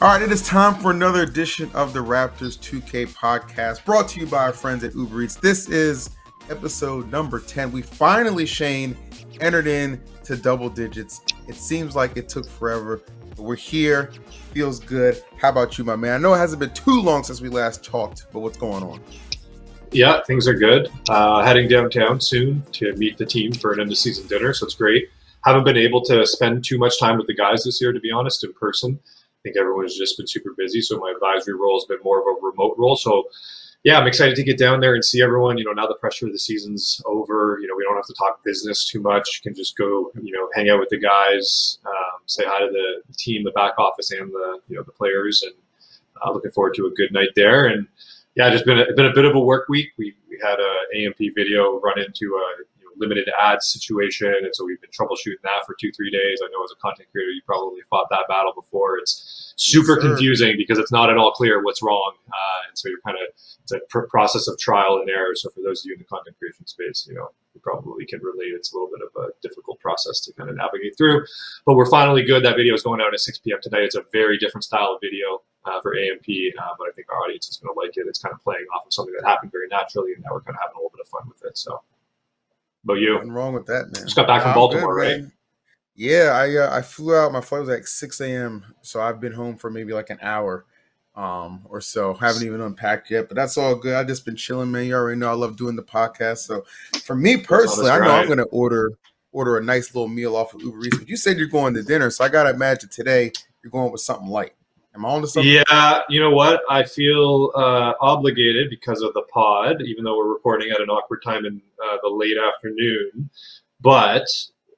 All right, it is time for another edition of the Raptors 2K podcast brought to you by our friends at Uber Eats. This is episode number 10. We finally, Shane, entered in to double digits. It seems like it took forever, but we're here. Feels good. How about you, my man? I know it hasn't been too long since we last talked, but what's going on? Yeah, things are good. Uh, heading downtown soon to meet the team for an end of season dinner, so it's great. Haven't been able to spend too much time with the guys this year, to be honest, in person think everyone's just been super busy. So my advisory role has been more of a remote role. So yeah, I'm excited to get down there and see everyone. You know, now the pressure of the season's over. You know, we don't have to talk business too much. Can just go, you know, hang out with the guys, um, say hi to the team, the back office, and the you know the players, and uh, looking forward to a good night there. And yeah, just been a, been a bit of a work week. We we had a AMP video run into a limited ads situation, and so we've been troubleshooting that for two three days. I know as a content creator, you probably fought that battle before. It's super yes, confusing because it's not at all clear what's wrong, uh, and so you're kind of it's a pr- process of trial and error. So for those of you in the content creation space, you know you probably can relate. It's a little bit of a difficult process to kind of navigate through, but we're finally good. That video is going out at 6 p.m. tonight. It's a very different style of video. Uh, for AMP, uh, but I think our audience is going to like it. It's kind of playing off of something that happened very naturally, and now we're kind of having a little bit of fun with it. So about you? Nothing wrong with that, man. Just got back from Baltimore, good, right? Yeah, I uh, I flew out. My flight was like six a.m. So I've been home for maybe like an hour, um, or so. Haven't even unpacked yet, but that's all good. I just been chilling, man. You already know I love doing the podcast. So for me personally, I know I'm gonna order order a nice little meal off of Uber Eats. But you said you're going to dinner, so I gotta imagine today you're going with something light. Am I on to something? Yeah, you know what? I feel uh, obligated because of the pod, even though we're recording at an awkward time in uh, the late afternoon. But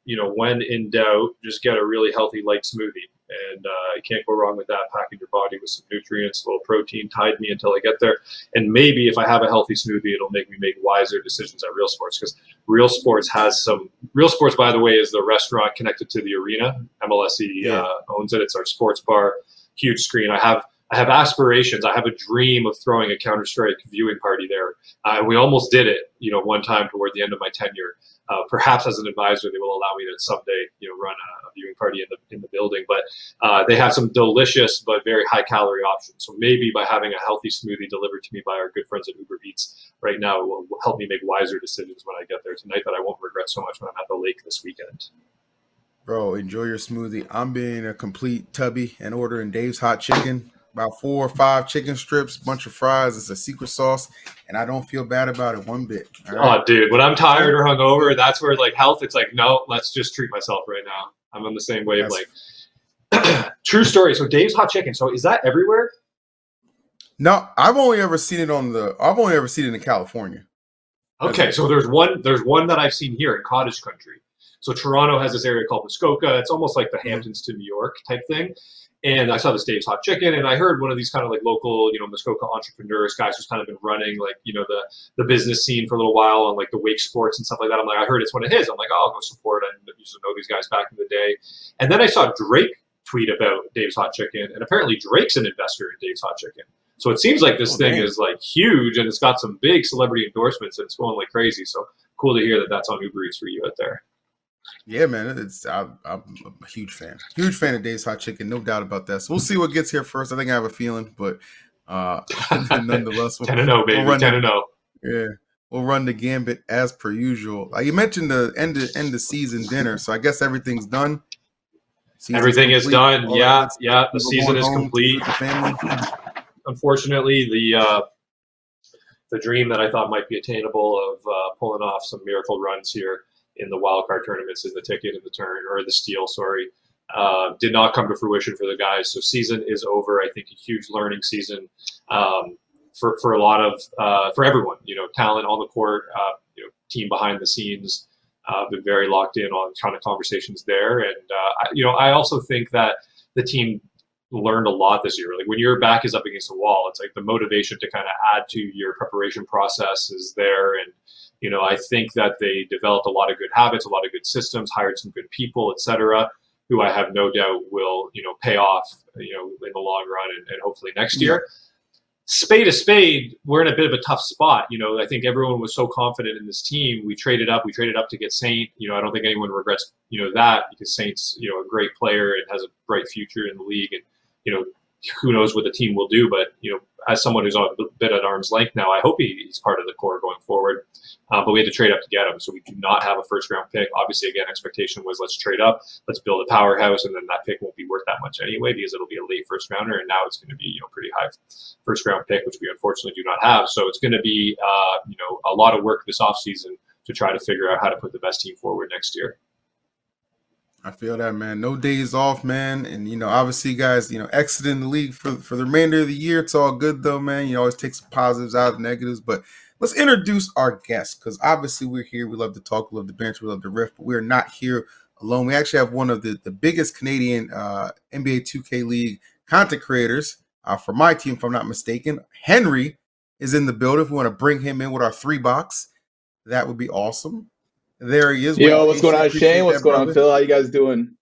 you know, when in doubt, just get a really healthy light smoothie, and uh, you can't go wrong with that. Packing your body with some nutrients, a little protein, tide me until I get there, and maybe if I have a healthy smoothie, it'll make me make wiser decisions at Real Sports because Real Sports has some. Real Sports, by the way, is the restaurant connected to the arena. MLSE yeah. uh, owns it. It's our sports bar huge screen. I have I have aspirations. I have a dream of throwing a Counter Strike viewing party there. Uh, we almost did it, you know, one time toward the end of my tenure. Uh, perhaps as an advisor, they will allow me to someday, you know, run a, a viewing party in the in the building. But uh, they have some delicious but very high calorie options. So maybe by having a healthy smoothie delivered to me by our good friends at Uber Eats right now, will, will help me make wiser decisions when I get there tonight that I won't regret so much when I'm at the lake this weekend. Bro, enjoy your smoothie. I'm being a complete tubby and ordering Dave's hot chicken. About four or five chicken strips, bunch of fries. It's a secret sauce, and I don't feel bad about it one bit. Right? Oh, dude, when I'm tired or hungover, that's where like health. It's like no, let's just treat myself right now. I'm on the same wave. like, true story. So Dave's hot chicken. So is that everywhere? No, I've only ever seen it on the. I've only ever seen it in California. Okay, so there's one. There's one that I've seen here in Cottage Country. So Toronto has this area called Muskoka. It's almost like the mm-hmm. Hamptons to New York type thing. And I saw this Dave's Hot Chicken, and I heard one of these kind of like local, you know, Muskoka entrepreneurs, guys who's kind of been running like, you know, the the business scene for a little while on like the wake sports and stuff like that. I'm like, I heard it's one of his. I'm like, oh, I'll go support. I used to know these guys back in the day. And then I saw Drake tweet about Dave's Hot Chicken, and apparently Drake's an investor in Dave's Hot Chicken. So it seems like this oh, thing is like huge, and it's got some big celebrity endorsements, and it's going like crazy. So cool to hear that that's on Uber Eats for you out there. Yeah, man, it's I'm, I'm, a huge fan, huge fan of Dave's Hot Chicken, no doubt about that. So we'll see what gets here first. I think I have a feeling, but uh, nonetheless, we'll, ten and zero, oh, baby, we'll ten and zero. Oh. Yeah, we'll run the gambit as per usual. Uh, you mentioned the end of end of season dinner, so I guess everything's done. Season's Everything complete. is done. yeah, yeah, the season is complete. Unfortunately, the uh, the dream that I thought might be attainable of uh, pulling off some miracle runs here in the wildcard tournaments in the ticket in the turn or the steal, sorry, uh, did not come to fruition for the guys. So season is over. I think a huge learning season um, for, for a lot of uh, for everyone. You know, talent on the court, uh, you know, team behind the scenes. Uh, been very locked in on kind of conversations there, and uh, I, you know, I also think that the team learned a lot this year. Like when your back is up against a wall, it's like the motivation to kind of add to your preparation process is there, and you know, I think that they developed a lot of good habits, a lot of good systems, hired some good people, etc., who I have no doubt will, you know, pay off, you know, in the long run and, and hopefully next year. Spade to spade, we're in a bit of a tough spot. You know, I think everyone was so confident in this team. We traded up. We traded up to get Saint. You know, I don't think anyone regrets, you know, that because Saint's, you know, a great player and has a bright future in the league. And, you know, who knows what the team will do. But you know, as someone who's a bit at arm's length now, I hope he's part of the core going forward. Uh, but we had to trade up to get him, so we do not have a first round pick. Obviously, again, expectation was let's trade up, let's build a powerhouse, and then that pick won't be worth that much anyway because it'll be a late first rounder, and now it's going to be you know pretty high first round pick, which we unfortunately do not have. So it's going to be uh, you know a lot of work this offseason to try to figure out how to put the best team forward next year. I feel that man. No days off, man. And you know, obviously, guys, you know, exiting the league for for the remainder of the year. It's all good though, man. You always take some positives out of negatives. But let's introduce our guest because obviously we're here. We love to talk, we love the bench, we love the riff, but we're not here alone. We actually have one of the, the biggest Canadian uh, NBA 2K League content creators uh, for my team, if I'm not mistaken. Henry is in the building. If we want to bring him in with our three box, that would be awesome. There he is. Yo, what's going on, Shane? What's going brother. on, Phil? How you guys doing?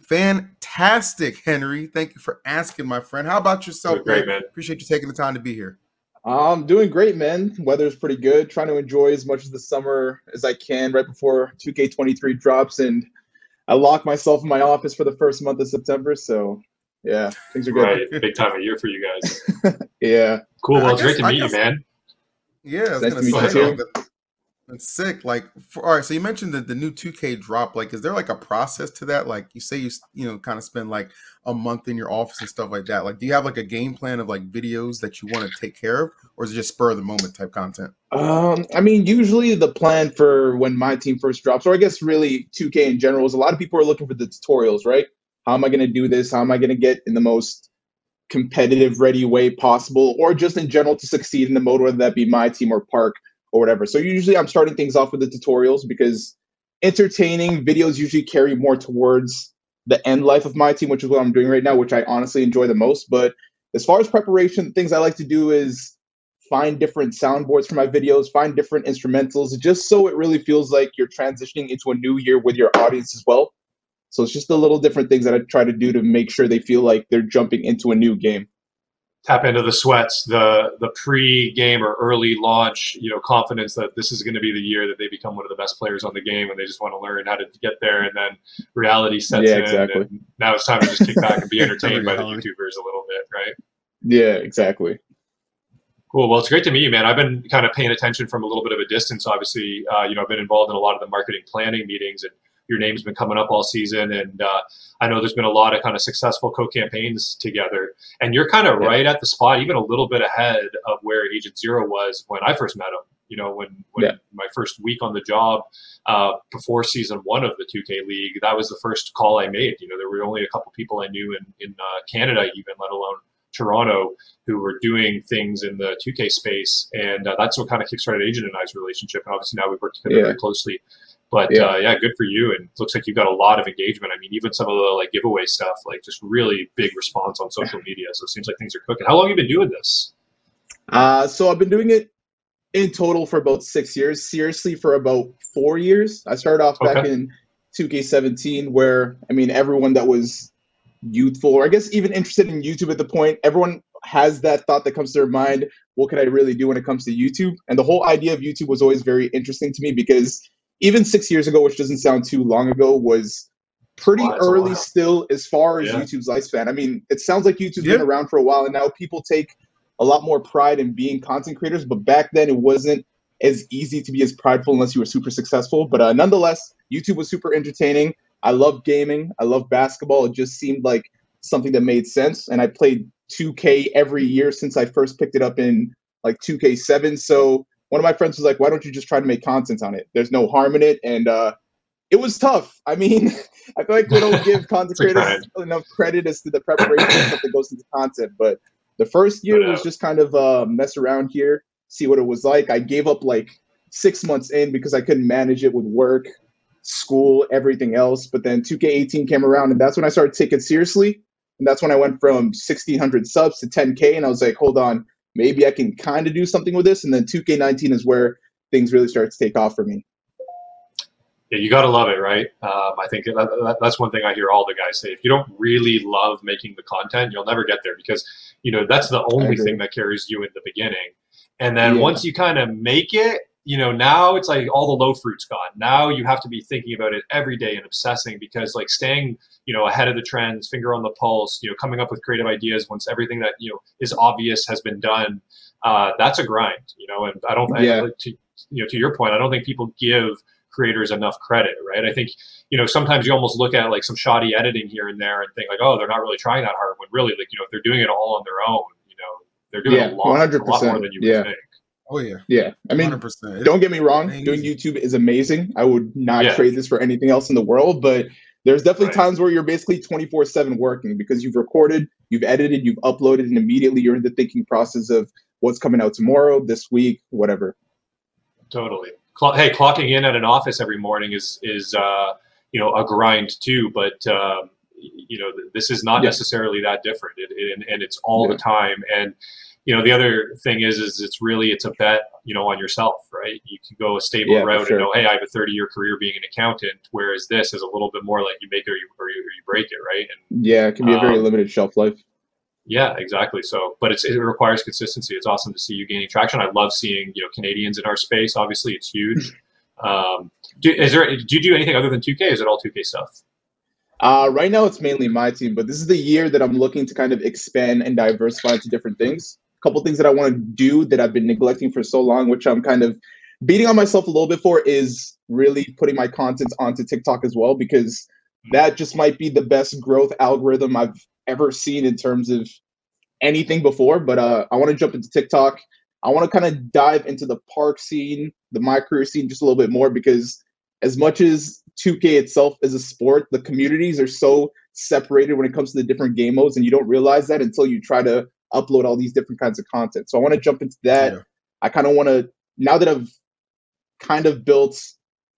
Fantastic, Henry. Thank you for asking, my friend. How about yourself? Great, man. Appreciate you taking the time to be here. I'm doing great, man. Weather's pretty good. Trying to enjoy as much of the summer as I can right before 2K23 drops, and I lock myself in my office for the first month of September. So, yeah, things are good. Right, big time of year for you guys. yeah. Cool. Well, it's great to meet you, man. Yeah, I was nice gonna say, it's sick. Like, for, all right. So you mentioned that the new 2K drop. Like, is there like a process to that? Like, you say you you know kind of spend like a month in your office and stuff like that. Like, do you have like a game plan of like videos that you want to take care of, or is it just spur of the moment type content? Um, I mean, usually the plan for when my team first drops, or I guess really 2K in general, is a lot of people are looking for the tutorials, right? How am I going to do this? How am I going to get in the most competitive, ready way possible, or just in general to succeed in the mode, whether that be my team or Park or whatever. So usually I'm starting things off with the tutorials because entertaining videos usually carry more towards the end life of my team, which is what I'm doing right now, which I honestly enjoy the most. But as far as preparation, things I like to do is find different soundboards for my videos, find different instrumentals, just so it really feels like you're transitioning into a new year with your audience as well. So it's just the little different things that I try to do to make sure they feel like they're jumping into a new game tap into the sweats, the the pre-game or early launch, you know, confidence that this is going to be the year that they become one of the best players on the game, and they just want to learn how to get there. And then reality sets yeah, in, exactly. and now it's time to just kick back and be entertained by the YouTubers a little bit, right? Yeah, exactly. Cool. Well, it's great to meet you, man. I've been kind of paying attention from a little bit of a distance. Obviously, uh, you know, I've been involved in a lot of the marketing planning meetings and your name's been coming up all season, and uh, I know there's been a lot of kind of successful co-campaigns together. And you're kind of yeah. right at the spot, even a little bit ahead of where Agent Zero was when I first met him. You know, when when yeah. my first week on the job uh, before season one of the 2K League, that was the first call I made. You know, there were only a couple people I knew in in uh, Canada, even let alone Toronto who were doing things in the 2K space, and uh, that's what kind of kickstarted Agent and I's relationship. And obviously now we've worked together yeah. very closely. But yeah. Uh, yeah, good for you. And looks like you've got a lot of engagement. I mean, even some of the like giveaway stuff, like just really big response on social media. So it seems like things are cooking. How long have you been doing this? Uh, so I've been doing it in total for about six years. Seriously, for about four years. I started off back okay. in 2K17, where I mean, everyone that was youthful, or I guess even interested in YouTube at the point, everyone has that thought that comes to their mind. What can I really do when it comes to YouTube? And the whole idea of YouTube was always very interesting to me because even six years ago, which doesn't sound too long ago, was pretty oh, early still as far as yeah. YouTube's lifespan. I mean, it sounds like YouTube's yep. been around for a while, and now people take a lot more pride in being content creators. But back then, it wasn't as easy to be as prideful unless you were super successful. But uh, nonetheless, YouTube was super entertaining. I love gaming. I love basketball. It just seemed like something that made sense. And I played 2K every year since I first picked it up in like 2K7. So one of my friends was like, "Why don't you just try to make content on it? There's no harm in it." And uh, it was tough. I mean, I feel like we don't give content creators enough credit as to the preparation that goes into content. But the first year was just kind of uh, mess around here, see what it was like. I gave up like six months in because I couldn't manage it with work, school, everything else. But then 2K18 came around, and that's when I started taking it seriously. And that's when I went from 1,600 subs to 10K, and I was like, hold on, maybe I can kind of do something with this. And then 2K19 is where things really start to take off for me. Yeah, you got to love it, right? Um, I think that, that, that's one thing I hear all the guys say. If you don't really love making the content, you'll never get there because, you know, that's the only thing that carries you in the beginning. And then yeah. once you kind of make it, you know, now it's like all the low fruit's gone. Now you have to be thinking about it every day and obsessing because like staying, you know, ahead of the trends, finger on the pulse, you know, coming up with creative ideas once everything that, you know, is obvious has been done. Uh, that's a grind, you know, and I don't, yeah. I, to, you know, to your point, I don't think people give creators enough credit, right? I think, you know, sometimes you almost look at like some shoddy editing here and there and think like, oh, they're not really trying that hard when really like, you know, if they're doing it all on their own, you know, they're doing yeah, a, lot, 100%. a lot more than you yeah. would think. Oh yeah, yeah. I mean, 100%. don't get me wrong. Doing YouTube is amazing. I would not yeah. trade this for anything else in the world. But there's definitely right. times where you're basically 24 seven working because you've recorded, you've edited, you've uploaded, and immediately you're in the thinking process of what's coming out tomorrow, this week, whatever. Totally. Hey, clocking in at an office every morning is is uh, you know a grind too, but. Um, you know, this is not yeah. necessarily that different, it, it, and it's all yeah. the time. And you know the other thing is is it's really it's a bet you know on yourself right? You can go a stable yeah, route sure. and know hey i have a 30 year career being an accountant whereas this is a little bit more like you make it or you, or you, or you break it right? And, yeah it can be a very um, limited shelf life. Yeah exactly. So but it's, it requires consistency. It's awesome to see you gaining traction. I love seeing you know canadians in our space. Obviously it's huge. Um, do, is there do you do anything other than 2k is it all 2k stuff? Uh, right now, it's mainly my team, but this is the year that I'm looking to kind of expand and diversify into different things couple things that I want to do that I've been neglecting for so long, which I'm kind of beating on myself a little bit for, is really putting my content onto TikTok as well, because that just might be the best growth algorithm I've ever seen in terms of anything before. But uh, I want to jump into TikTok. I want to kind of dive into the park scene, the my career scene, just a little bit more because as much as 2K itself is a sport, the communities are so separated when it comes to the different game modes, and you don't realize that until you try to upload all these different kinds of content. So I want to jump into that. Yeah. I kind of want to now that I've kind of built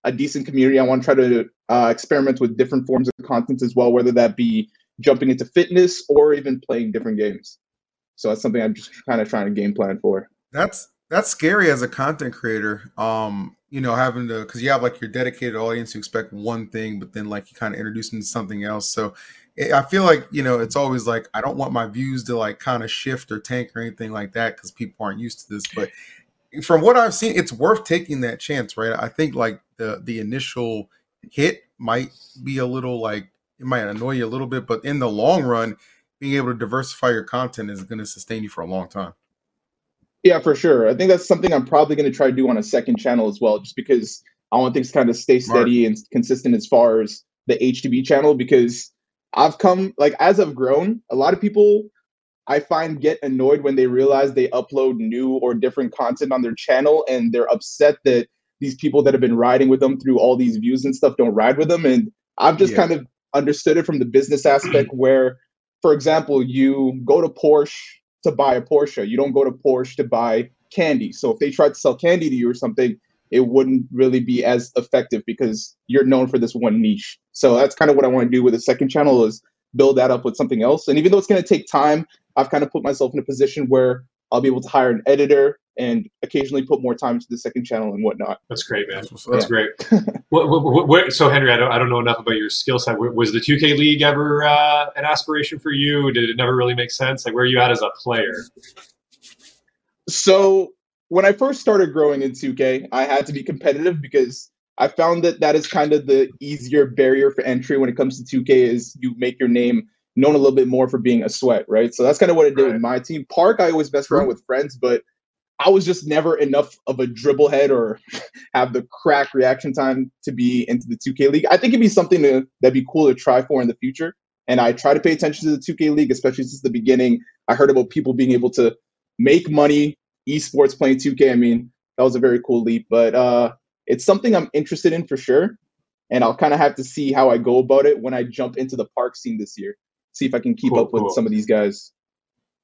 a decent community, I want to try to uh, experiment with different forms of content as well, whether that be jumping into fitness or even playing different games. So that's something I'm just kind of trying to game plan for. That's that's scary as a content creator. Um, you know, having to because you have like your dedicated audience who expect one thing, but then like you kind of introduce them to something else. So I feel like you know it's always like I don't want my views to like kind of shift or tank or anything like that because people aren't used to this. But from what I've seen, it's worth taking that chance, right? I think like the the initial hit might be a little like it might annoy you a little bit, but in the long run, being able to diversify your content is going to sustain you for a long time. Yeah, for sure. I think that's something I'm probably going to try to do on a second channel as well, just because I want things to kind of stay steady and consistent as far as the HTB channel because I've come like as I've grown, a lot of people I find get annoyed when they realize they upload new or different content on their channel and they're upset that these people that have been riding with them through all these views and stuff don't ride with them. And I've just yeah. kind of understood it from the business aspect where, for example, you go to Porsche to buy a Porsche. You don't go to Porsche to buy candy. So if they try to sell candy to you or something, it wouldn't really be as effective because you're known for this one niche. So that's kind of what I want to do with the second channel is build that up with something else. And even though it's going to take time, I've kind of put myself in a position where I'll be able to hire an editor and occasionally put more time to the second channel and whatnot. That's great, man. That's great. what, what, what, so, Henry, I don't, I don't know enough about your skill set. Was the 2K League ever uh, an aspiration for you? Did it never really make sense? Like, where are you at as a player? So, when I first started growing in 2K, I had to be competitive because I found that that is kind of the easier barrier for entry when it comes to 2K is you make your name known a little bit more for being a sweat, right? So that's kind of what I did right. with my team. Park, I always messed around with friends, but I was just never enough of a dribble head or have the crack reaction time to be into the 2K league. I think it'd be something to, that'd be cool to try for in the future. And I try to pay attention to the 2K league, especially since the beginning. I heard about people being able to make money esports playing 2K. I mean, that was a very cool leap, but uh, it's something I'm interested in for sure. And I'll kind of have to see how I go about it when I jump into the park scene this year. See if I can keep cool, up with cool. some of these guys.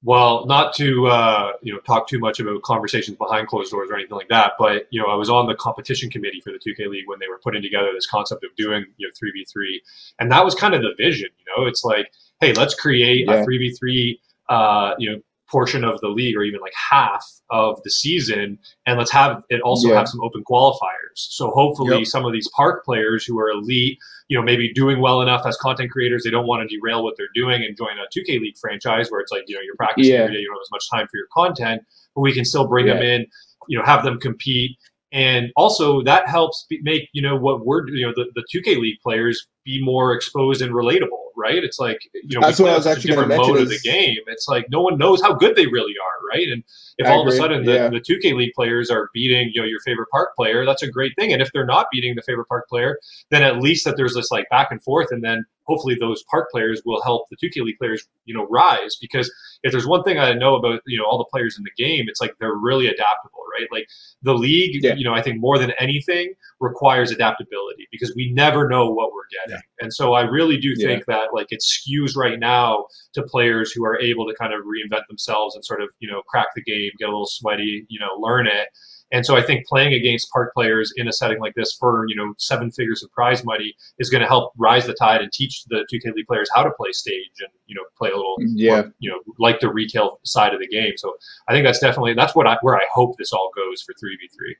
Well, not to uh, you know talk too much about conversations behind closed doors or anything like that, but you know I was on the competition committee for the 2K League when they were putting together this concept of doing you know 3v3, and that was kind of the vision. You know, it's like, hey, let's create yeah. a 3v3 uh, you know portion of the league or even like half of the season and let's have it also yeah. have some open qualifiers so hopefully yep. some of these park players who are elite you know maybe doing well enough as content creators they don't want to derail what they're doing and join a 2k league franchise where it's like you know you're practicing yeah. every day you don't have as much time for your content but we can still bring yeah. them in you know have them compete and also that helps make you know what we're you know the, the 2K League players be more exposed and relatable, right? It's like you know That's what I was actually different mode of the game. It's like no one knows how good they really are, right? And if I all of a sudden the, yeah. the 2K League players are beating you know your favorite park player, that's a great thing. And if they're not beating the favorite park player, then at least that there's this like back and forth, and then hopefully those park players will help the 2K League players you know rise because if there's one thing I know about you know all the players in the game, it's like they're really adaptable, right? Like the league, Yeah. you know, I think more than anything requires adaptability because we never know what we're getting. And so I really do Yeah. think that like it skews right now to players who are able to kind of reinvent themselves and sort of, you know, crack the game, get a little sweaty, you know, learn it. And so I think playing against park players in a setting like this for, you know, seven figures of prize money is going to help rise the tide and teach the 2K League players how to play stage and, you know, play a little Yeah. more, you know, like the retail side of the game. So I think that's definitely that's what I where I hope this all goes for three v three.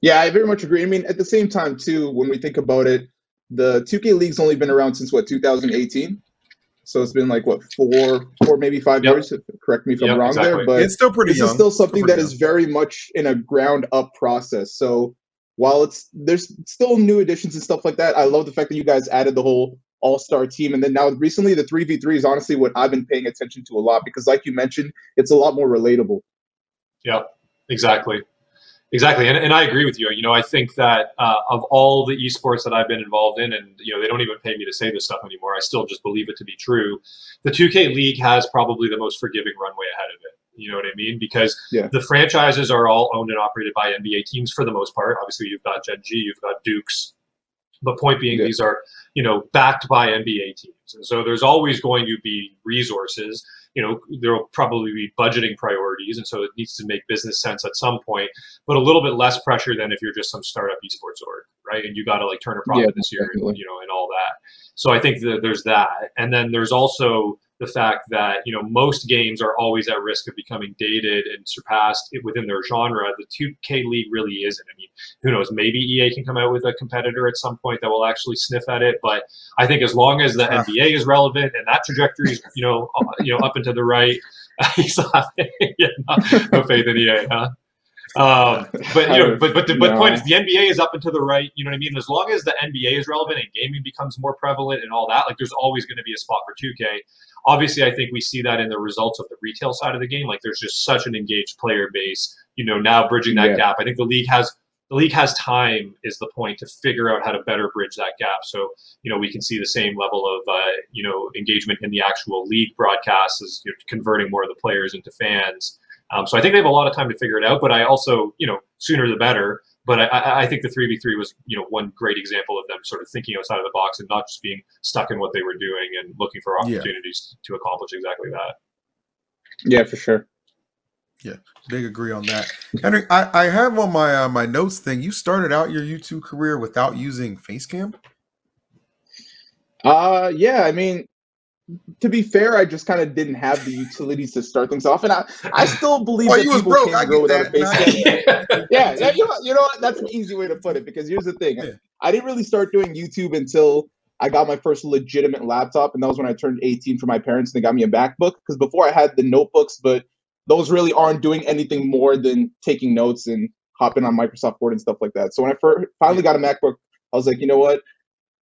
Yeah, I very much agree. I mean, at the same time, too, when we think about it, the 2K League's only been around since what 2018, so it's been like what four, four maybe five Yep. years. Correct me if Yep, I'm wrong exactly. there, but it's still pretty this young. is still something that pretty is very much in a ground up process. So while it's there's still new additions and stuff like that, I love the fact that you guys added the whole all star team, and then now recently the three v three is honestly what I've been paying attention to a lot because, like you mentioned, it's a lot more relatable. Yep, exactly. Exactly, and, and I agree with you. You know, I think that uh, of all the esports that I've been involved in, and you know, they don't even pay me to say this stuff anymore. I still just believe it to be true. The 2K League has probably the most forgiving runway ahead of it. You know what I mean? Because Yeah. the franchises are all owned and operated by NBA teams for the most part. Obviously, you've got Gen G, you've got Dukes, The point being, Yeah. these are you know backed by NBA teams, and so there's always going to be resources. You know, there will probably be budgeting priorities, and so it needs to make business sense at some point but a little bit less pressure than if you're just some startup esports org, right? And you got to like turn a profit Yeah, this year, and, you know, and all that. So I think that there's that, and then there's also the fact that you know most games are always at risk of becoming dated and surpassed within their genre. The 2K League really isn't. I mean, who knows? Maybe EA can come out with a competitor at some point that will actually sniff at it. But I think as long as the Ah. NBA is relevant and that trajectory is you know uh, you know up and to the right, yeah, no, no faith in EA, huh? Um, but you know, but but the but No. point is the NBA is up and to the right. You know what I mean? As long as the NBA is relevant and gaming becomes more prevalent and all that, like there's always going to be a spot for 2K. Obviously, I think we see that in the results of the retail side of the game. Like there's just such an engaged player base. You know, now bridging that Yeah. gap. I think the league has the league has time is the point to figure out how to better bridge that gap. So you know we can see the same level of uh, you know engagement in the actual league broadcasts as you know, converting more of the players into fans. Um, so I think they have a lot of time to figure it out. But I also, you know, sooner the better. But I, I, I think the three v three was, you know, one great example of them sort of thinking outside of the box and not just being stuck in what they were doing and looking for Yeah. opportunities to accomplish exactly that. Yeah, for sure. Yeah, big agree on that. Henry, I, I have on my uh, my notes thing. You started out your YouTube career without using Facecam. Uh, yeah. I mean, to be fair, I just kind of didn't have the utilities to start things off, and I, I still believe Well, that you was people broke, can I grow get without a that. face Nah. cam. yeah, yeah, you know, you know what? That's an easy way to put it because here's the thing: Yeah. I didn't really start doing YouTube until I got my first legitimate laptop, and that was when I turned 18 for my parents, and they got me a MacBook. Because before I had the notebooks, but those really aren't doing anything more than taking notes and hopping on Microsoft Word and stuff like that. So when I fir- finally got a MacBook, I was like, you know what?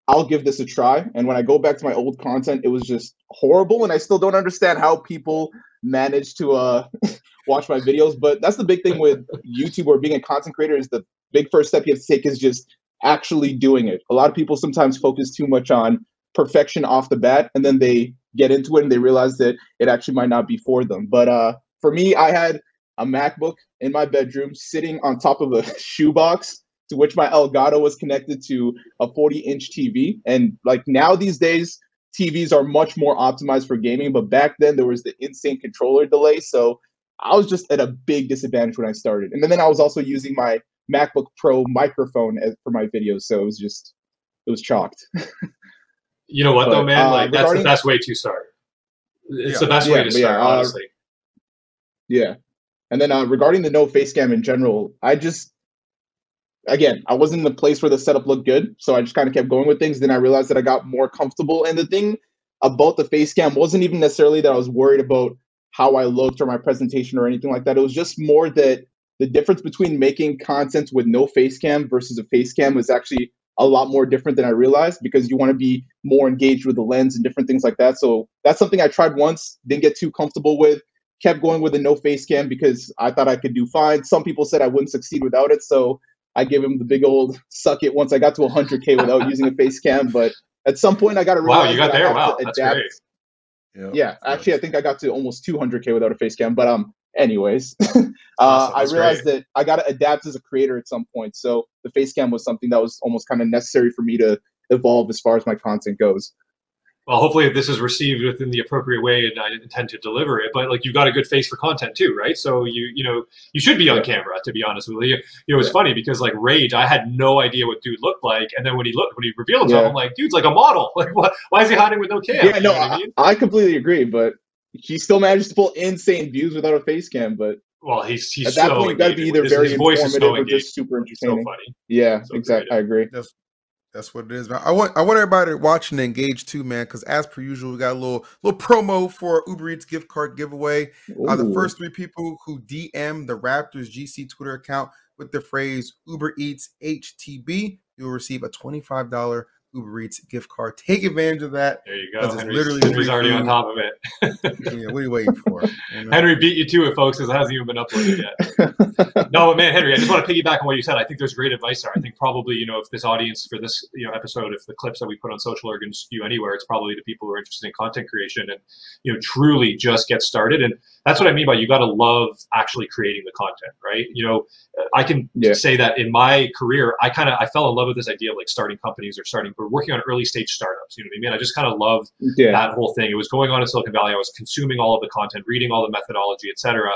I'll give this a try. And when I go back to my old content, it was just horrible, and I still don't understand how people manage to uh watch my videos. But that's the big thing with YouTube or being a content creator is the big first step you have to take is just actually doing it. A lot of people sometimes focus too much on perfection off the bat, and then they get into it and they realize that it actually might not be for them. But uh, for me, I had a MacBook in my bedroom sitting on top of a shoebox to which my Elgato was connected to a 40 inch TV. And like now these days, TVs are much more optimized for gaming, but back then there was the insane controller delay. So I was just at a big disadvantage when I started. And then I was also using my MacBook Pro microphone as, for my videos. So it was just, it was chalked. You know what though, But, man? uh, like that's the best way to start. It's Yeah. the best Yeah, way to but yeah, start, uh, honestly. Yeah. And then uh, regarding the no face cam in general, I just, again, I wasn't in the place where the setup looked good. So I just kind of kept going with things. Then I realized that I got more comfortable. And the thing about the face cam wasn't even necessarily that I was worried about how I looked or my presentation or anything like that. It was just more that the difference between making content with no face cam versus a face cam was actually a lot more different than I realized because you want to be more engaged with the lens and different things like that. So that's something I tried once, didn't get too comfortable with, kept going with a no face cam because I thought I could do fine. Some people said I wouldn't succeed without it, so I gave him the big old suck it once I got to 100k without using a face cam. But at some point, I got to realize wow, you got there. Wow, that's great. Yeah, yeah actually, I think I got to almost 200k without a face cam. But um, anyways, uh. I realized great. that I got to adapt as a creator at some point. So the face cam was something that was almost kind of necessary for me to evolve as far as my content goes well, hopefully this is received within the appropriate way, and I intend to deliver it. But like, you've got a good face for content too, right? So you, you know, you should be on camera. To be honest with you, you know, it's yeah. funny because like Rage, I had no idea what dude looked like, and then when he looked, when he revealed himself, yeah. I'm like, dude's like a model. Like, what? Why is he hiding with no cam? Yeah, no, I, I, mean? I, completely agree, but he still manages to pull insane views without a face cam. But well, he's he's at that so point, you got to be either his, very his informative so or just super entertaining. So funny. Yeah, so exactly. I agree. That's that's what it is, man. I want I want everybody watching to engage too, man. Because as per usual, we got a little little promo for Uber Eats gift card giveaway. Uh, the first three people who DM the Raptors GC Twitter account with the phrase Uber Eats HTB, you'll receive a twenty five dollar Uber Eats gift card. Take advantage of that. There you go. Henry's, literally Henry's already on top of it. yeah, what are you waiting for? You know? Henry beat you to it, folks, because it hasn't even been uploaded yet. no, but man, Henry, I just want to piggyback on what you said. I think there's great advice there. I think probably, you know, if this audience for this, you know, episode, if the clips that we put on social are going to skew anywhere, it's probably the people who are interested in content creation and, you know, truly just get started. And that's what I mean by you got to love actually creating the content, right? You know, I can yeah. say that in my career, I kind of I fell in love with this idea of like starting companies or starting or working on early stage startups. You know what I mean? I just kind of loved yeah. that whole thing. It was going on in Silicon Valley. I was consuming all of the content, reading all the methodology, etc.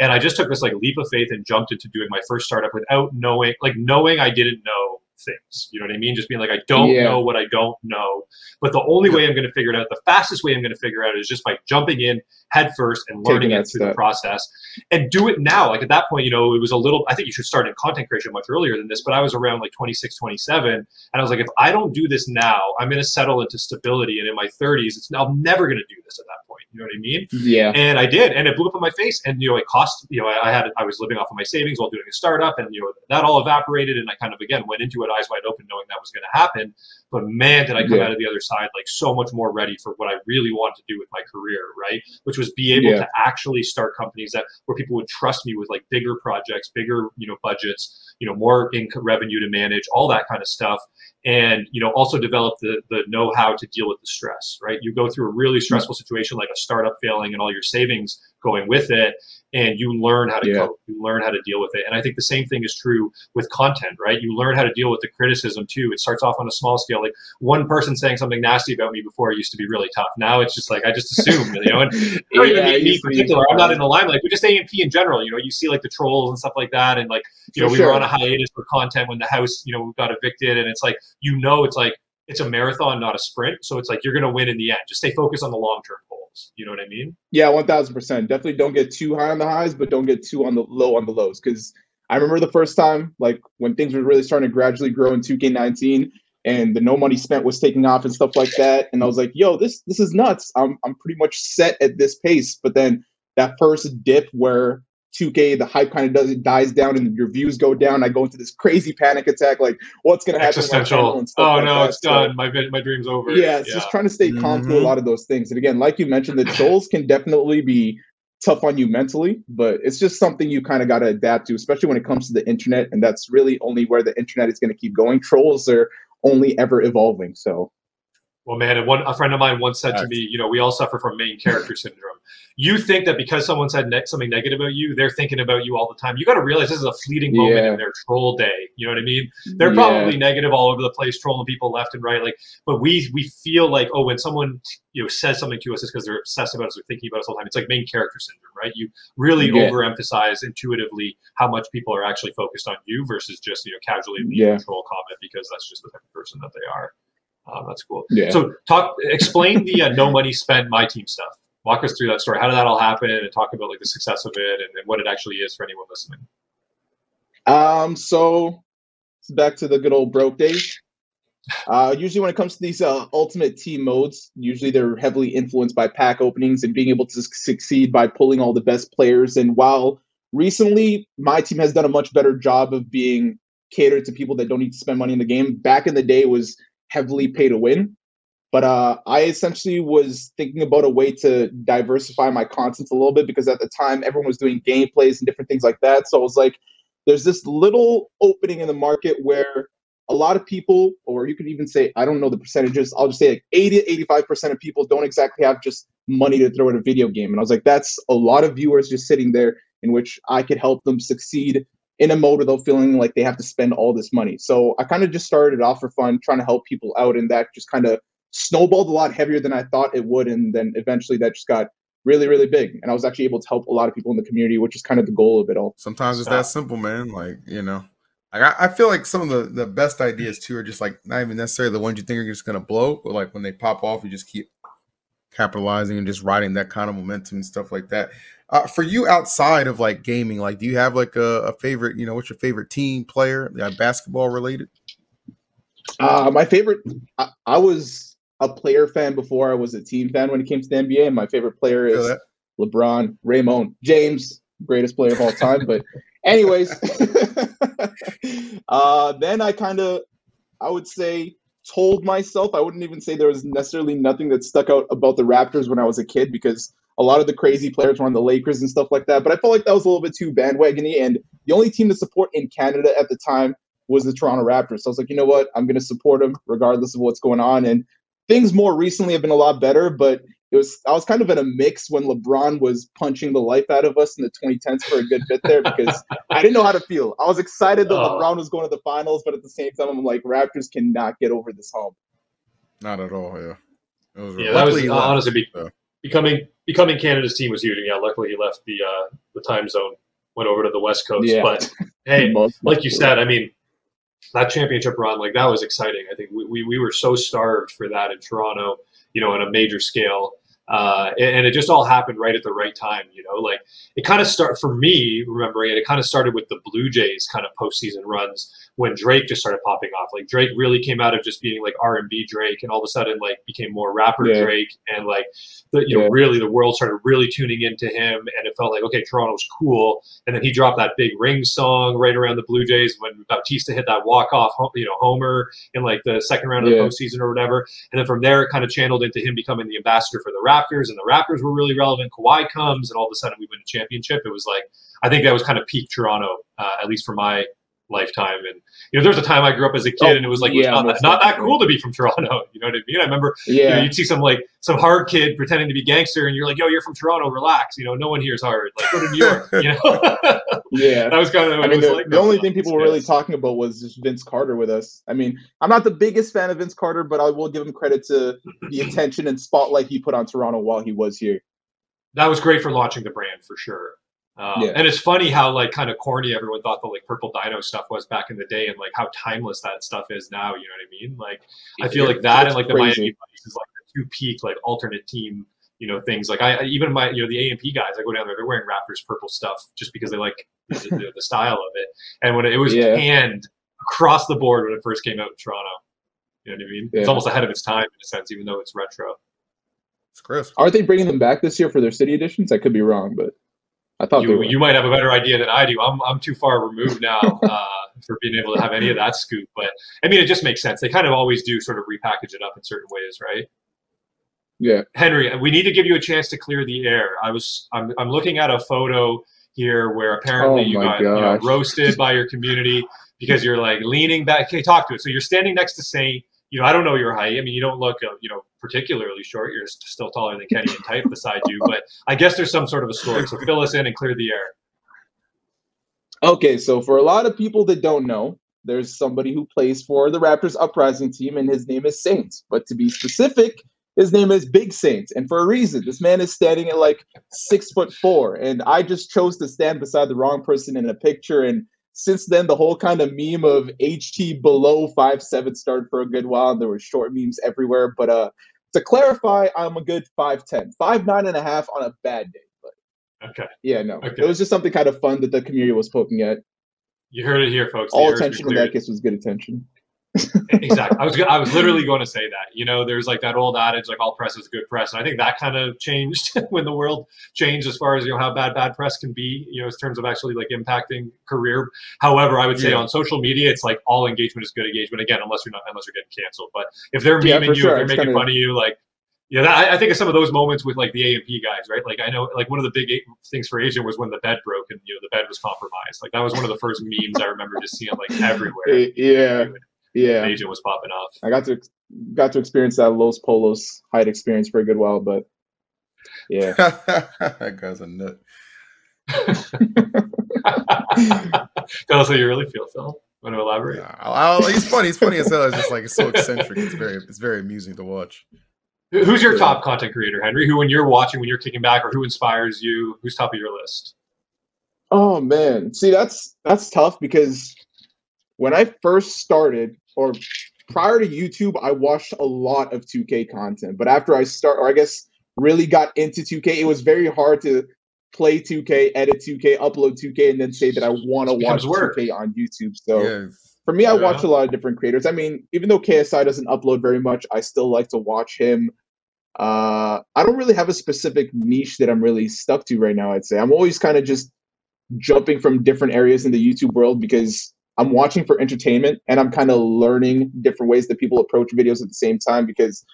And I just took this like leap of faith and jumped into doing my first startup without knowing, like knowing I didn't know things. You know what I mean? Just being like, I don't yeah. know what I don't know. But the only way I'm going to figure it out, the fastest way I'm going to figure it out is just by jumping in head first and learning it through step. the process and do it now. Like at that point, you know, it was a little, I think you should start in content creation much earlier than this, but I was around like 26, 27. And I was like, if I don't do this now, I'm going to settle into stability. And in my 30s, it's, I'm never going to do this at that point. You know what I mean? Yeah. And I did. And it blew up in my face. And, you know, it cost, you know, I, I had, I was living off of my savings while doing a startup and, you know, that all evaporated. And I kind of, again, went into it eyes wide open, knowing that was going to happen. But man, did I come yeah. out of the other side like so much more ready for what I really wanted to do with my career, right? Which was be able yeah. to actually start companies that where people would trust me with like bigger projects, bigger, you know, budgets, you know, more income revenue to manage, all that kind of stuff and you know also develop the the know-how to deal with the stress right you go through a really mm-hmm. stressful situation like a startup failing and all your savings going with it and you learn how to yeah. cope you learn how to deal with it. And i think the same thing is true with content right? You learn how to deal with the criticism too. It starts off on a small scale. Like one person saying something nasty about me before used to be really tough. Now it's just like i just assume you know and not even me, me in particular i'm not in the limelight but just amp in general you know you see like the trolls and stuff like that and like you know we sure. were on a hiatus for content when the house you know got evicted and it's like you know it's like it's a marathon not a sprint so it's like you're going to win in the end just stay focused on the long term goals. you know what I mean? Yeah, one thousand percent. Definitely don't get too high on the highs, but don't get too on the low on the lows. Because I remember the first time, like when things were really starting to gradually grow in 2K19, and the no money spent was taking off and stuff like that. And I was like, yo, this this is nuts. I'm I'm pretty much set at this pace. But then that first dip where 2K, the hype kind of does it dies down and your views go down. I go into this crazy panic attack, like what's gonna happen? Existential. oh like no, that. it's so, done. My my dream's over. Yeah, it's yeah. just trying to stay calm mm-hmm. through a mm-hmm. lot of those things. And again, like you mentioned, the trolls can definitely be tough on you mentally, but it's just something you kind of got to adapt to, especially when it comes to the internet. And that's really only where the internet is going to keep going. Trolls are only ever evolving. So well, man, and one a friend of mine once said to me, you know, we all suffer from main character syndrome. You think that because someone said ne- something negative about you, they're thinking about you all the time. You got to realize this is a fleeting moment yeah. in their troll day. You know what I mean? They're probably yeah. negative all over the place, trolling people left and right. Like, but we we feel like, oh, when someone you know says something to us, it's because they're obsessed about us or thinking about us all the time. It's like main character syndrome, right? You really yeah. overemphasize intuitively how much people are actually focused on you versus just you know casually leaving yeah. a troll comment because that's just the type of person that they are. Um, that's cool. Yeah. So talk, explain the uh, no money spent my team stuff. Walk us through that story. How did that all happen, and talk about like the success of it and, and what it actually is for anyone listening. Um. So back to the good old broke days. Uh, usually, when it comes to these uh, ultimate team modes, usually they're heavily influenced by pack openings and being able to succeed by pulling all the best players. And while recently my team has done a much better job of being catered to people that don't need to spend money in the game. Back in the day, was heavily pay to win. But uh, I essentially was thinking about a way to diversify my content a little bit because at the time everyone was doing gameplays and different things like that. So I was like, there's this little opening in the market where a lot of people, or you could even say, I don't know the percentages, I'll just say like 80 85% of people don't exactly have just money to throw at a video game. And I was like, that's a lot of viewers just sitting there in which I could help them succeed in a mode without feeling like they have to spend all this money. So I kind of just started it off for fun, trying to help people out, and that just kind of snowballed a lot heavier than I thought it would. And then eventually that just got really, really big. And I was actually able to help a lot of people in the community, which is kind of the goal of it all. Sometimes it's that simple, man. Like, you know, like I, I feel like some of the, the best ideas too are just like not even necessarily the ones you think are just gonna blow, but like when they pop off, you just keep capitalizing and just riding that kind of momentum and stuff like that. Uh, for you outside of like gaming, like do you have like a, a favorite, you know, what's your favorite team player, like basketball related? Uh, my favorite, I, I was a player fan before I was a team fan when it came to the NBA. And my favorite player is LeBron, Raymone James, greatest player of all time. but anyways, uh, then I kind of, I would say, told myself I wouldn't even say there was necessarily nothing that stuck out about the Raptors when I was a kid because a lot of the crazy players were on the Lakers and stuff like that. But I felt like that was a little bit too bandwagony. And the only team to support in Canada at the time was the Toronto Raptors. So I was like, you know what? I'm going to support them regardless of what's going on. And things more recently have been a lot better, but it was I was kind of in a mix when LeBron was punching the life out of us in the 2010s for a good bit there because I didn't know how to feel. I was excited that oh. LeBron was going to the finals, but at the same time, I'm like, Raptors cannot get over this hump. Not at all. Yeah. yeah, that was honestly be, becoming becoming Canada's team was huge. And yeah, luckily he left the uh, the time zone, went over to the West Coast. Yeah. But hey, like you said, I mean, that championship run, like that was exciting. I think we, we, we were so starved for that in Toronto, you know, on a major scale. Uh, and, and, it just all happened right at the right time, you know. Like it kind of start for me remembering it. It kind of started with the Blue Jays kind of postseason runs when Drake just started popping off. Like Drake really came out of just being like R and B Drake, and all of a sudden like became more rapper yeah. Drake, and like the, you yeah. know really the world started really tuning into him, and it felt like okay Toronto's cool. And then he dropped that big ring song right around the Blue Jays when Bautista hit that walk off you know homer in like the second round of yeah. the postseason or whatever. And then from there it kind of channeled into him becoming the ambassador for the Raptors, and the Raptors were really relevant. Kawhi comes, and all of a sudden we win a championship. It was like I think that was kind of peak Toronto, uh, at least for my lifetime. And you know, there's a time I grew up as a kid, oh, and it was like yeah, it was not, that, not that cool to be from Toronto. You know what I mean? I remember, yeah. You know, you'd see some like some hard kid pretending to be gangster, and you're like, "Yo, you're from Toronto, relax." You know, no one here is hard. Like, go to New York. You know? yeah, that was kind of. I mean, the, like the only thing people were really talking about was just Vince Carter with us. I mean, I'm not the biggest fan of Vince Carter, but I will give him credit to the attention and spotlight he put on Toronto while he was here. That was great for launching the brand for sure. Um, yeah. And it's funny how like kind of corny everyone thought the like purple dino stuff was back in the day, and like how timeless that stuff is now. You know what I mean? Like I feel like that and like the crazy. Miami Vice is like the two peak like alternate team you know things like I even my you know the AMP guys I go down there they're wearing Raptors purple stuff just because they like the, the, the style of it and when it, it was yeah. panned across the board when it first came out in Toronto you know what I mean yeah. it's almost ahead of its time in a sense even though it's retro it's crisp Aren't they bringing them back this year for their city editions I could be wrong but I thought you, you might have a better idea than I do. I'm, I'm too far removed now uh, for being able to have any of that scoop. But I mean, it just makes sense. They kind of always do sort of repackage it up in certain ways, right? Yeah. Henry, we need to give you a chance to clear the air. I was I'm, I'm looking at a photo here where apparently oh you got you know, roasted by your community because you're like leaning back. Okay, talk to it. So you're standing next to Saint. You know, I don't know your height. I mean, you don't look, uh, you know, particularly short. You're still taller than Kenny and type beside you, but I guess there's some sort of a story. So fill us in and clear the air. Okay, so for a lot of people that don't know, there's somebody who plays for the Raptors Uprising team, and his name is Saints. But to be specific, his name is Big Saints, and for a reason. This man is standing at like six foot four, and I just chose to stand beside the wrong person in a picture. And since then, the whole kind of meme of HT below five seven started for a good while. And there were short memes everywhere, but uh, to clarify, I'm a good 5'10, 5'9 and a half on a bad day. But okay. Yeah, no. Okay. It was just something kind of fun that the community was poking at. You heard it here, folks. All attention in that case was good attention. Exactly. I was I was literally going to say that. You know, there's like that old adage, like all press is good press, and I think that kind of changed when the world changed as far as you know how bad bad press can be. You know, in terms of actually like impacting career. However, I would say yeah. on social media, it's like all engagement is good engagement. Again, unless you're not unless you're getting canceled. But if they're yeah, memeing you, sure. if they're making kinda... fun of you, like yeah, that, I think of some of those moments with like the AMP guys, right? Like I know, like one of the big things for Agent was when the bed broke and you know the bed was compromised. Like that was one of the first memes I remember just seeing like everywhere. Yeah, yeah. Asian was popping off. I got to got to experience that Los Polos height experience for a good while, but yeah, that guy's a nut. Tell us how you really feel, Phil. Want to elaborate? Yeah, I'll, I'll, he's funny. He's funny as hell. It's just like it's so eccentric. It's very it's very amusing to watch. Who's your top content creator, Henry? Who, when you're watching, when you're kicking back, or who inspires you? Who's top of your list? Oh man, see that's that's tough because when I first started, or prior to YouTube, I watched a lot of 2K content. But after I start, or I guess really got into 2K, it was very hard to play 2K, edit 2K, upload 2K, and then say that I want to watch work. 2K on YouTube. So. Yeah for me, I yeah. watch a lot of different creators. I mean, even though KSI doesn't upload very much, I still like to watch him. Uh, I don't really have a specific niche that I'm really stuck to right now. I'd say I'm always kind of just jumping from different areas in the YouTube world because I'm mm-hmm. watching for entertainment and I'm kind of learning different ways that people approach videos at the same time because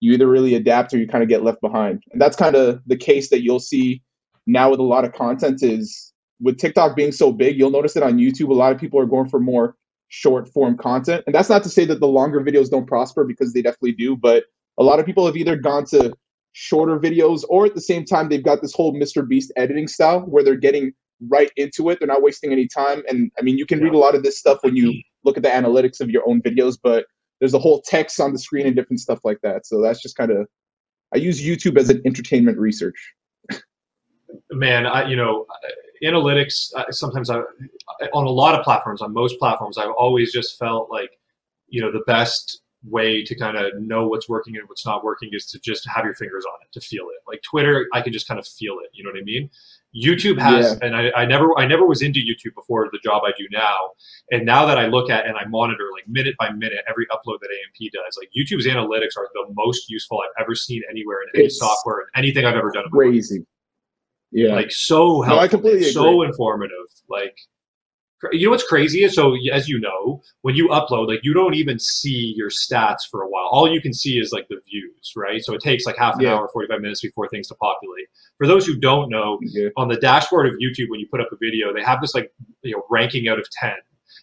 you either really adapt or you kind of get left behind. And that's kind of the case that you'll see now with a lot of content is with TikTok being so big, you'll notice that on YouTube a lot of people are going for more short form content. And that's not to say that the longer videos don't prosper because they definitely do, but a lot of people have either gone to shorter videos or at the same time they've got this whole Mr. Beast editing style where they're getting right into it. They're not wasting any time. And I mean, you can read a lot of this stuff when you look at the analytics of your own videos, but there's a whole text on the screen and different stuff like that. So that's just kind of, I use YouTube as an entertainment research. Man, I, you know, analytics, sometimes I, on a lot of platforms, on most platforms, I've always just felt like, you know, the best way to kind of know what's working and what's not working is to just have your fingers on it to feel it like twitter i can just kind of feel it you know what i mean youtube has yeah. and I, I never i never was into youtube before the job i do now. And now that i look at and i monitor like minute by minute every upload that amp does like youtube's analytics are the most useful i've ever seen anywhere in any it's software and anything i've ever done crazy. Yeah. Like so helpful no, I completely so informative like you know what's crazy is so as you know when you upload like you don't even see your stats for a while. All you can see is like the views right? So it takes like half an yeah. hour 45 minutes before things to populate. For those who don't know yeah. on the dashboard of youtube when you put up a video they have this like you know ranking out of 10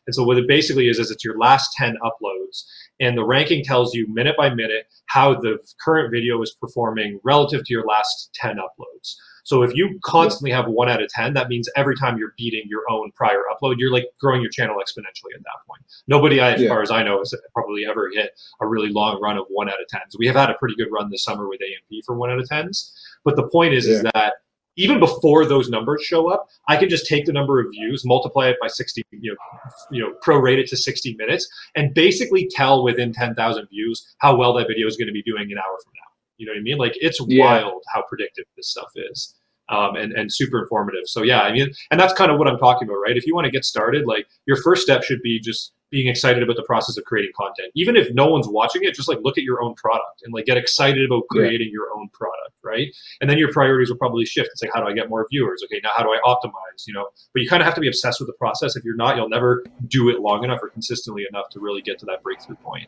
and so what it basically is is it's your last 10 uploads and the ranking tells you minute by minute how the current video is performing relative to your last 10 uploads so if you constantly have one out of 10, that means every time you're beating your own prior upload, you're like growing your channel exponentially at that point. Nobody, as yeah. far as I know, has probably ever hit a really long run of one out of 10s. We have had a pretty good run this summer with AMP for one out of 10s. But the point is, yeah. is that even before those numbers show up, I can just take the number of views, multiply it by 60, you know, you know, prorate it to 60 minutes, and basically tell within 10,000 views how well that video is going to be doing an hour from now. You know what I mean? Like it's yeah. wild how predictive this stuff is um, and, and super informative. So yeah, I mean, and that's kind of what I'm talking about, right? If you want to get started, like your first step should be just being excited about the process of creating content. Even if no one's watching it, just like look at your own product and like get excited about creating yeah. your own product, right? And then your priorities will probably shift. It's like, how do I get more viewers? Okay, now how do I optimize? You know, but you kind of have to be obsessed with the process. If you're not, you'll never do it long enough or consistently enough to really get to that breakthrough point.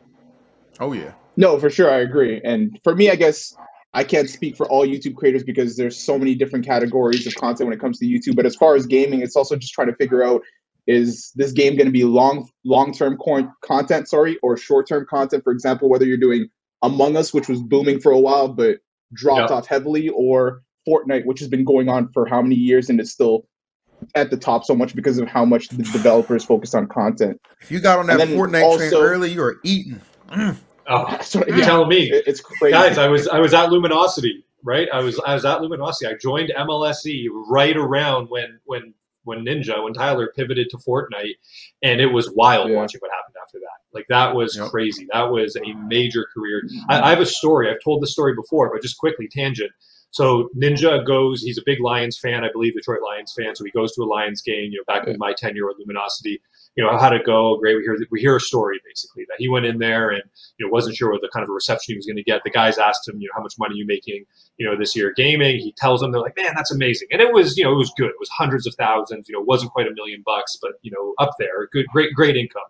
Oh yeah. No, for sure, I agree. And for me, I guess I can't speak for all YouTube creators because there's so many different categories of content when it comes to YouTube. But as far as gaming, it's also just trying to figure out is this game going to be long long term content, sorry, or short term content? For example, whether you're doing Among Us, which was booming for a while but dropped yep. off heavily, or Fortnite, which has been going on for how many years and it's still at the top so much because of how much the developers focus on content. If you got on that Fortnite also, train early, you are eating. Mm. Oh, what, you're yeah. telling me, it's crazy, guys. I was I was at Luminosity, right? I was I was at Luminosity. I joined MLSE right around when when when Ninja when Tyler pivoted to Fortnite, and it was wild yeah. watching what happened after that. Like that was yep. crazy. That was a major career. I, I have a story. I've told the story before, but just quickly tangent. So Ninja goes, he's a big Lions fan, I believe Detroit Lions fan. So he goes to a Lions game, you know, back in my tenure at Luminosity you know, how'd it go? Great. We hear we hear a story basically that he went in there and you know wasn't sure what the kind of a reception he was going to get. The guys asked him, you know, how much money are you making, you know, this year gaming. He tells them they're like, man, that's amazing, and it was you know it was good. It was hundreds of thousands. You know, wasn't quite a million bucks, but you know, up there, good, great, great income.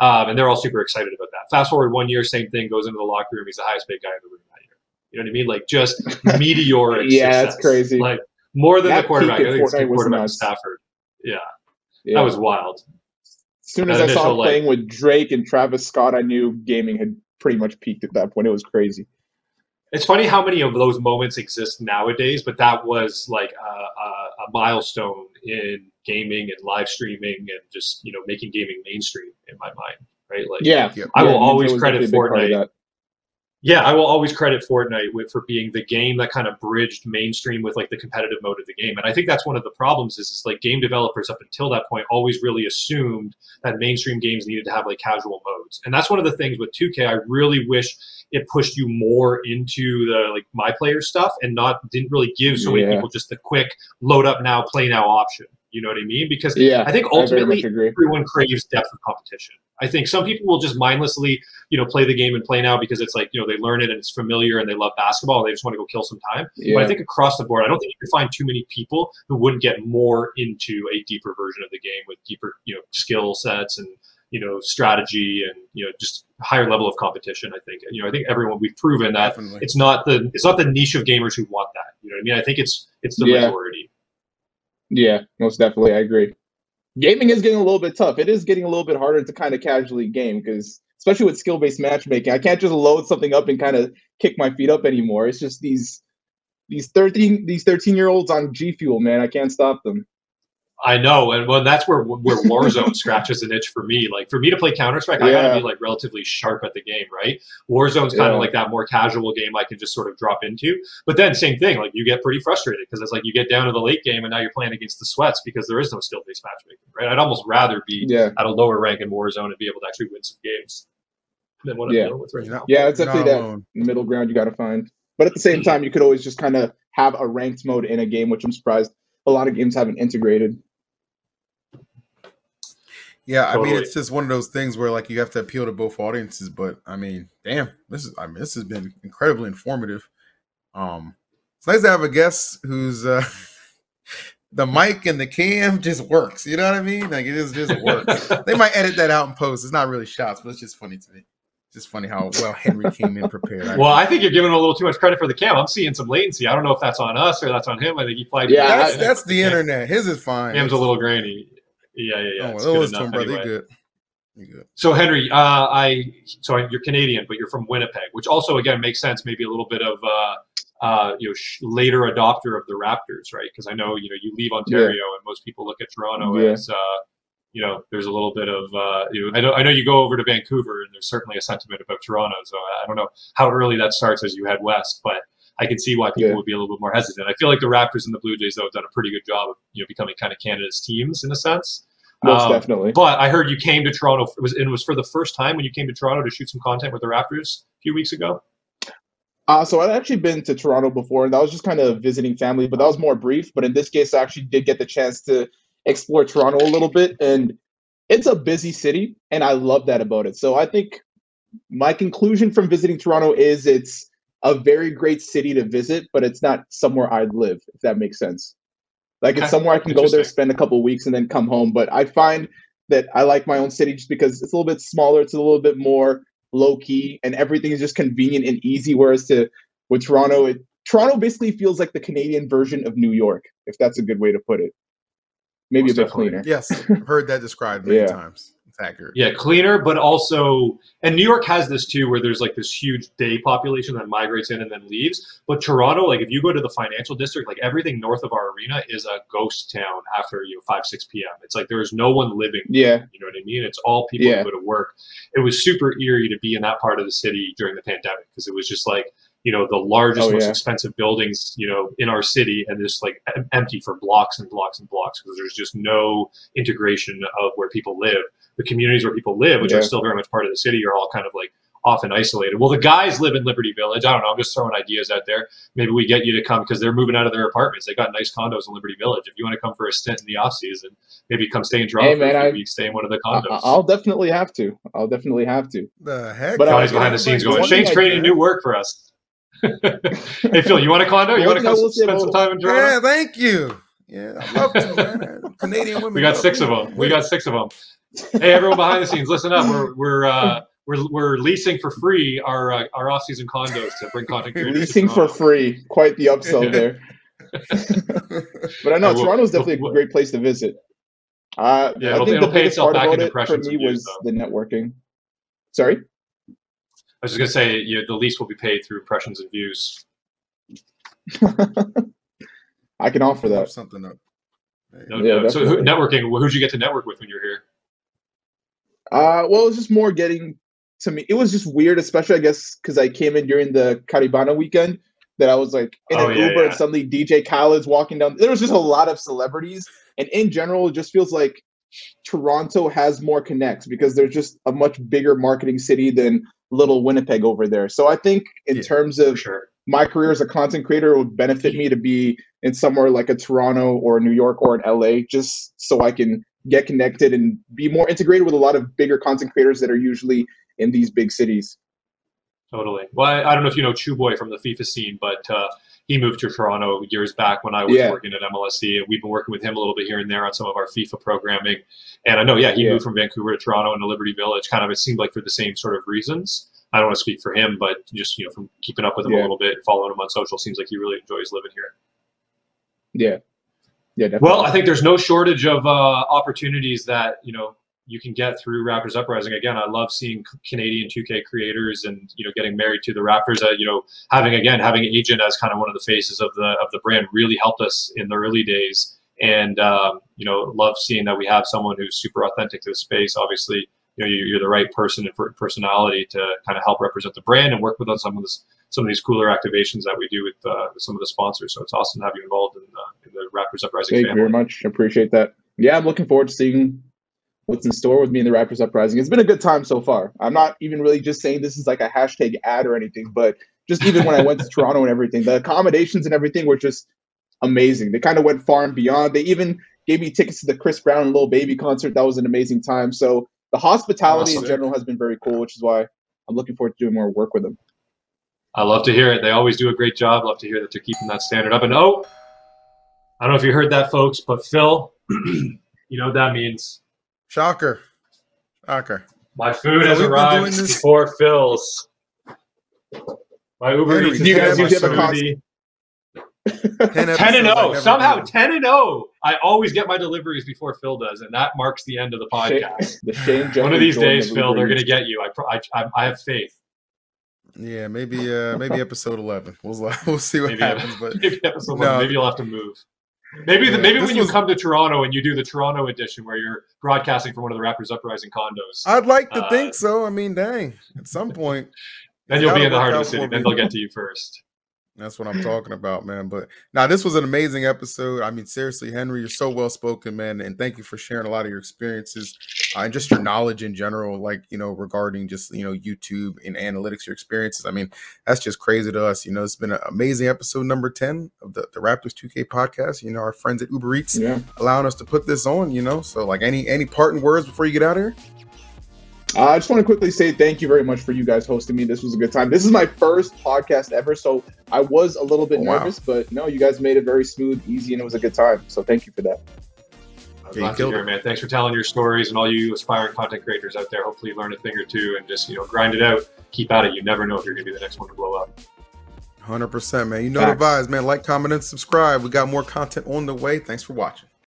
Um, and they're all super excited about that. Fast forward one year, same thing goes into the locker room. He's the highest paid guy in the room that year. You know what I mean? Like just meteoric. yeah, success. it's crazy. Like more than That the quarterback. I think it's the quarterback nuts. Stafford. Yeah, Yeah. that was wild. As soon as that I saw him like- playing with Drake and Travis Scott, I knew gaming had pretty much peaked at that point. It was crazy. It's funny how many of those moments exist nowadays, but that was like a, a, a milestone in gaming and live streaming and just you know making gaming mainstream in my mind, right? Like, Yeah, Yep. I will Yeah, Ninja always credit definitely a of Fortnite that. Yeah, I will always credit Fortnite with, for being the game that kind of bridged mainstream with like the competitive mode of the game. And I think that's one of the problems is, is like game developers up until that point always really assumed that mainstream games needed to have like casual modes. And that's one of the things with 2K I really wish it pushed you more into the like my player stuff and not didn't really give so many Yeah. people just the quick load up now, play now option. You know what I mean? Because Yeah, I think ultimately much agree. everyone craves depth of competition. I think some people will just mindlessly, you know, play the game and play now because it's like, you know, they learn it and it's familiar and they love basketball and they just want to go kill some time. But I think across the board, I don't think you can find too many people who wouldn't get more into a deeper version of the game with deeper, you know, skill sets and, you know, strategy and, you know, just higher level of competition. I think, you know, I think everyone we've proven that Definitely. it's not the, it's not the niche of gamers who want that. You know what I mean? I think it's, it's the Yeah. majority. Yeah, most definitely, I agree. Gaming is getting a little bit tough. It is getting a little bit harder to kind of casually game because, especially with skill-based matchmaking, I can't just load something up and kind of kick my feet up anymore. It's just these these thirteen these thirteen year olds on G Fuel, man. I can't stop them. I know, and well, that's where where Warzone scratches an itch for me. Like for me to play Counter Strike, I gotta be like relatively sharp at the game, right? Warzone's kind Yeah. of like that more casual game I can just sort of drop into. But then same thing, like you get pretty frustrated because it's like you get down to the late game and now you're playing against the sweats because there is no skill based matchmaking, right? I'd almost rather be Yeah, at a lower rank in Warzone and be able to actually win some games than what I'm Yeah. dealing with right now. Yeah, it's you're definitely that. middle ground you got to find. But at the same time, you could always just kind of have a ranked mode in a game, which I'm surprised a lot of games haven't integrated. Yeah, I mean, it's just one of those things where like you have to appeal to both audiences. But I mean, damn, this is I mean, this has been incredibly informative. Um, it's nice to have a guest who's uh, the mic and the cam just works. You know what I mean? Like it just just works. they might edit that out in post. It's not really shots, but it's just funny to me. Just funny how well Henry came in prepared. Well, I think you're giving him a little too much credit for the cam. I'm seeing some latency. I don't know if that's on us or that's on him. I think he flied. Yeah, that's that's the internet. His is fine. Cam's a little grainy. Yeah, yeah, yeah. Oh, it's well, good to enough him, brother. anyway. You good? You good? So Henry, uh, I so you're Canadian, but you're from Winnipeg, which also again makes sense. Maybe a little bit of uh, uh, you know sh- later adopter of the Raptors, right? Because I know you know you leave Ontario, and most people look at Toronto Yeah. as uh, you know there's a little bit of uh, you know I know I know you go over to Vancouver, and there's certainly a sentiment about Toronto. So I don't know how early that starts as you head west, but I can see why people Yeah. would be a little bit more hesitant. I feel like the Raptors and the Blue Jays though have done a pretty good job of you know becoming kind of Canada's teams in a sense. Most Um, definitely. But I heard you came to Toronto. It was and it was for the first time when you came to Toronto to shoot some content with the Raptors a few weeks ago. Uh, so I'd actually been to Toronto before, and that was just kind of visiting family, but that was more brief. But in this case, I actually did get the chance to explore Toronto a little bit, and it's a busy city, and I love that about it. So I think my conclusion from visiting Toronto is it's a very great city to visit, but it's not somewhere I'd live, if that makes sense. Like it's somewhere I can go there, spend a couple weeks, and then come home. But I find that I like my own city just because it's a little bit smaller, it's a little bit more low key, and everything is just convenient and easy. Whereas to with Toronto, it, Toronto basically feels like the Canadian version of New York, if that's a good way to put it. Maybe Most a bit definitely. cleaner. Yes, I've heard that described many Yeah. times. Accurate. Yeah, cleaner, but also, and New York has this too, where there's like this huge day population that migrates in and then leaves. But Toronto, like if you go to the financial district, like everything north of our arena is a ghost town after you know five six p.m. It's like there's no one living. Yeah, You know what I mean? It's all people Yeah. who go to work. It was super eerie to be in that part of the city during the pandemic because it was just like, you know, the largest, Oh, most yeah. expensive buildings, you know, in our city and just like em- empty for blocks and blocks and blocks because there's just no integration of where people live. The communities where people live, which Yeah. are still very much part of the city, are all kind of like often isolated. Well, the guys live in Liberty Village. I don't know. I'm just throwing ideas out there. Maybe we get you to come because they're moving out of their apartments. They got nice condos in Liberty Village. If you want to come for a stint in the off season, maybe come stay in Toronto Hey, man, for a few I- stay in one of the condos. I- I'll definitely have to. I'll definitely have to. The heck? But, Johnny's behind the scenes going, one thing Shane's creating did- new work for us. hey, Phil, you want a condo? You want to thing I come will spend some time in Toronto? Yeah, thank you. Yeah, I love to, man. Canadian women. We got love six of them. We got six of them. Hey, everyone behind the scenes, listen up. We're we're uh, we're, we're leasing for free our uh, our off season condos to bring content creators. to Leasing for free. Quite the upsell there. But I know Yeah, we'll- Toronto's definitely we'll- a great place to visit. Uh, Yeah, I it'll- think it'll the pay biggest part about it for me and was though. the networking. Sorry. I was just gonna say, you the lease will be paid through impressions and views. I can offer that. something up. No Yeah, doubt. So, who, networking. Who'd you get to network with when you're here? Uh, well, it was just more getting to me. It was just weird, especially I guess because I came in during the Caribana weekend. That I was like in Oh, an yeah, Uber yeah. and suddenly DJ Khaled's walking down. There was just a lot of celebrities, and in general, it just feels like Toronto has more connects because there's just a much bigger marketing city than little Winnipeg over there. So I think in Yeah, terms of sure. my career as a content creator, it would benefit me to be in somewhere like a Toronto or New York or an LA, just so I can get connected and be more integrated with a lot of bigger content creators that are usually in these big cities. Totally. Well, I, I don't know if you know Chuboi from the FIFA scene, but uh, he moved to Toronto years back when I was Yeah. working at MLSE, and we've been working with him a little bit here and there on some of our FIFA programming. And I know, yeah, he Yeah. moved from Vancouver to Toronto and to Liberty Village. Kind of, it seemed like for the same sort of reasons. I don't want to speak for him, but just you know, from keeping up with him a little bit, following him on social, seems like he really enjoys living here. Yeah. Yeah, definitely. Well, I think there's no shortage of uh, opportunities that you know you can get through Raptors Uprising. Again, I love seeing Canadian 2K creators and you know getting married to the Raptors. Uh, you know, having again having Agent as kind of one of the faces of the of the brand really helped us in the early days. And um, you know, love seeing that we have someone who's super authentic to the space. Obviously, you know, you- you're the right person and per- personality to kind of help represent the brand and work with us on some of this some of these cooler activations that we do with uh, some of the sponsors. So it's awesome to have you involved in, uh, in the Raptors Uprising Thank you very much. Appreciate that. Yeah, I'm looking forward to seeing what's in store with me and the Raptors Uprising. It's been a good time so far. I'm not even really just saying this is like a hashtag ad or anything, but just even when I went to Toronto and everything, the accommodations and everything were just amazing. They kind of went far and beyond. They even gave me tickets to the Chris Brown and Lil Baby concert. That was an amazing time. So the hospitality in general has been very cool, which is why I'm looking forward to doing more work with them. I love to hear it. They always do a great job. Love to hear that they're keeping that standard up. And oh, I don't know if you heard that, folks, but Phil, you know what that means. Shocker. Shocker. My food So has arrived doing this- before Phil's. My Uber Henry, Eats you guys has my usually have a smoothie. 10 10 and episodes, 0. Somehow did. 10 and 0. I always get my deliveries before Phil does, and that marks the end of the podcast. the Shane One of these days, Phil, Uber they're going to get you. I, I, I have faith. Yeah, maybe uh maybe episode 11. We'll we'll see what Maybe, happens, but maybe episode No. one. Maybe you'll have to move. Maybe the, maybe when you come to Toronto and you do the Toronto edition where you're broadcasting from one of the Raptors Uprising condos, I'd like to Uh, think so. I mean, dang, at some point then you'll be in the heart of the city. Then they'll get to you first. That's what I'm talking about, man. But now this was an amazing episode. I mean, seriously, Henry, you're so well spoken, man, and thank you for sharing a lot of your experiences uh, and just your knowledge in general, like you know, regarding just you know YouTube and analytics, your experiences. I mean, that's just crazy to us. You know, it's been an amazing episode number ten of the the Raptors 2K podcast. You know, our friends at Uber Eats Yeah. allowing us to put this on. You know, so like any any parting words before you get out of here. Uh, I just want to quickly say thank you very much for you guys hosting me. This was a good time. This is my first podcast ever, so I was a little bit Oh, wow. nervous, but no, you guys made it very smooth, easy, and it was a good time. So thank you for that. I'm Yeah, you glad to hear, man. Thanks for telling your stories and all you aspiring content creators out there. Hopefully, you learn a thing or two and just you know grind it out. Keep at it. You never know if you're going to be the next one to blow up. Hundred percent, man. You know Facts. the vibes, man. Like, comment, and subscribe. We got more content on the way. Thanks for watching.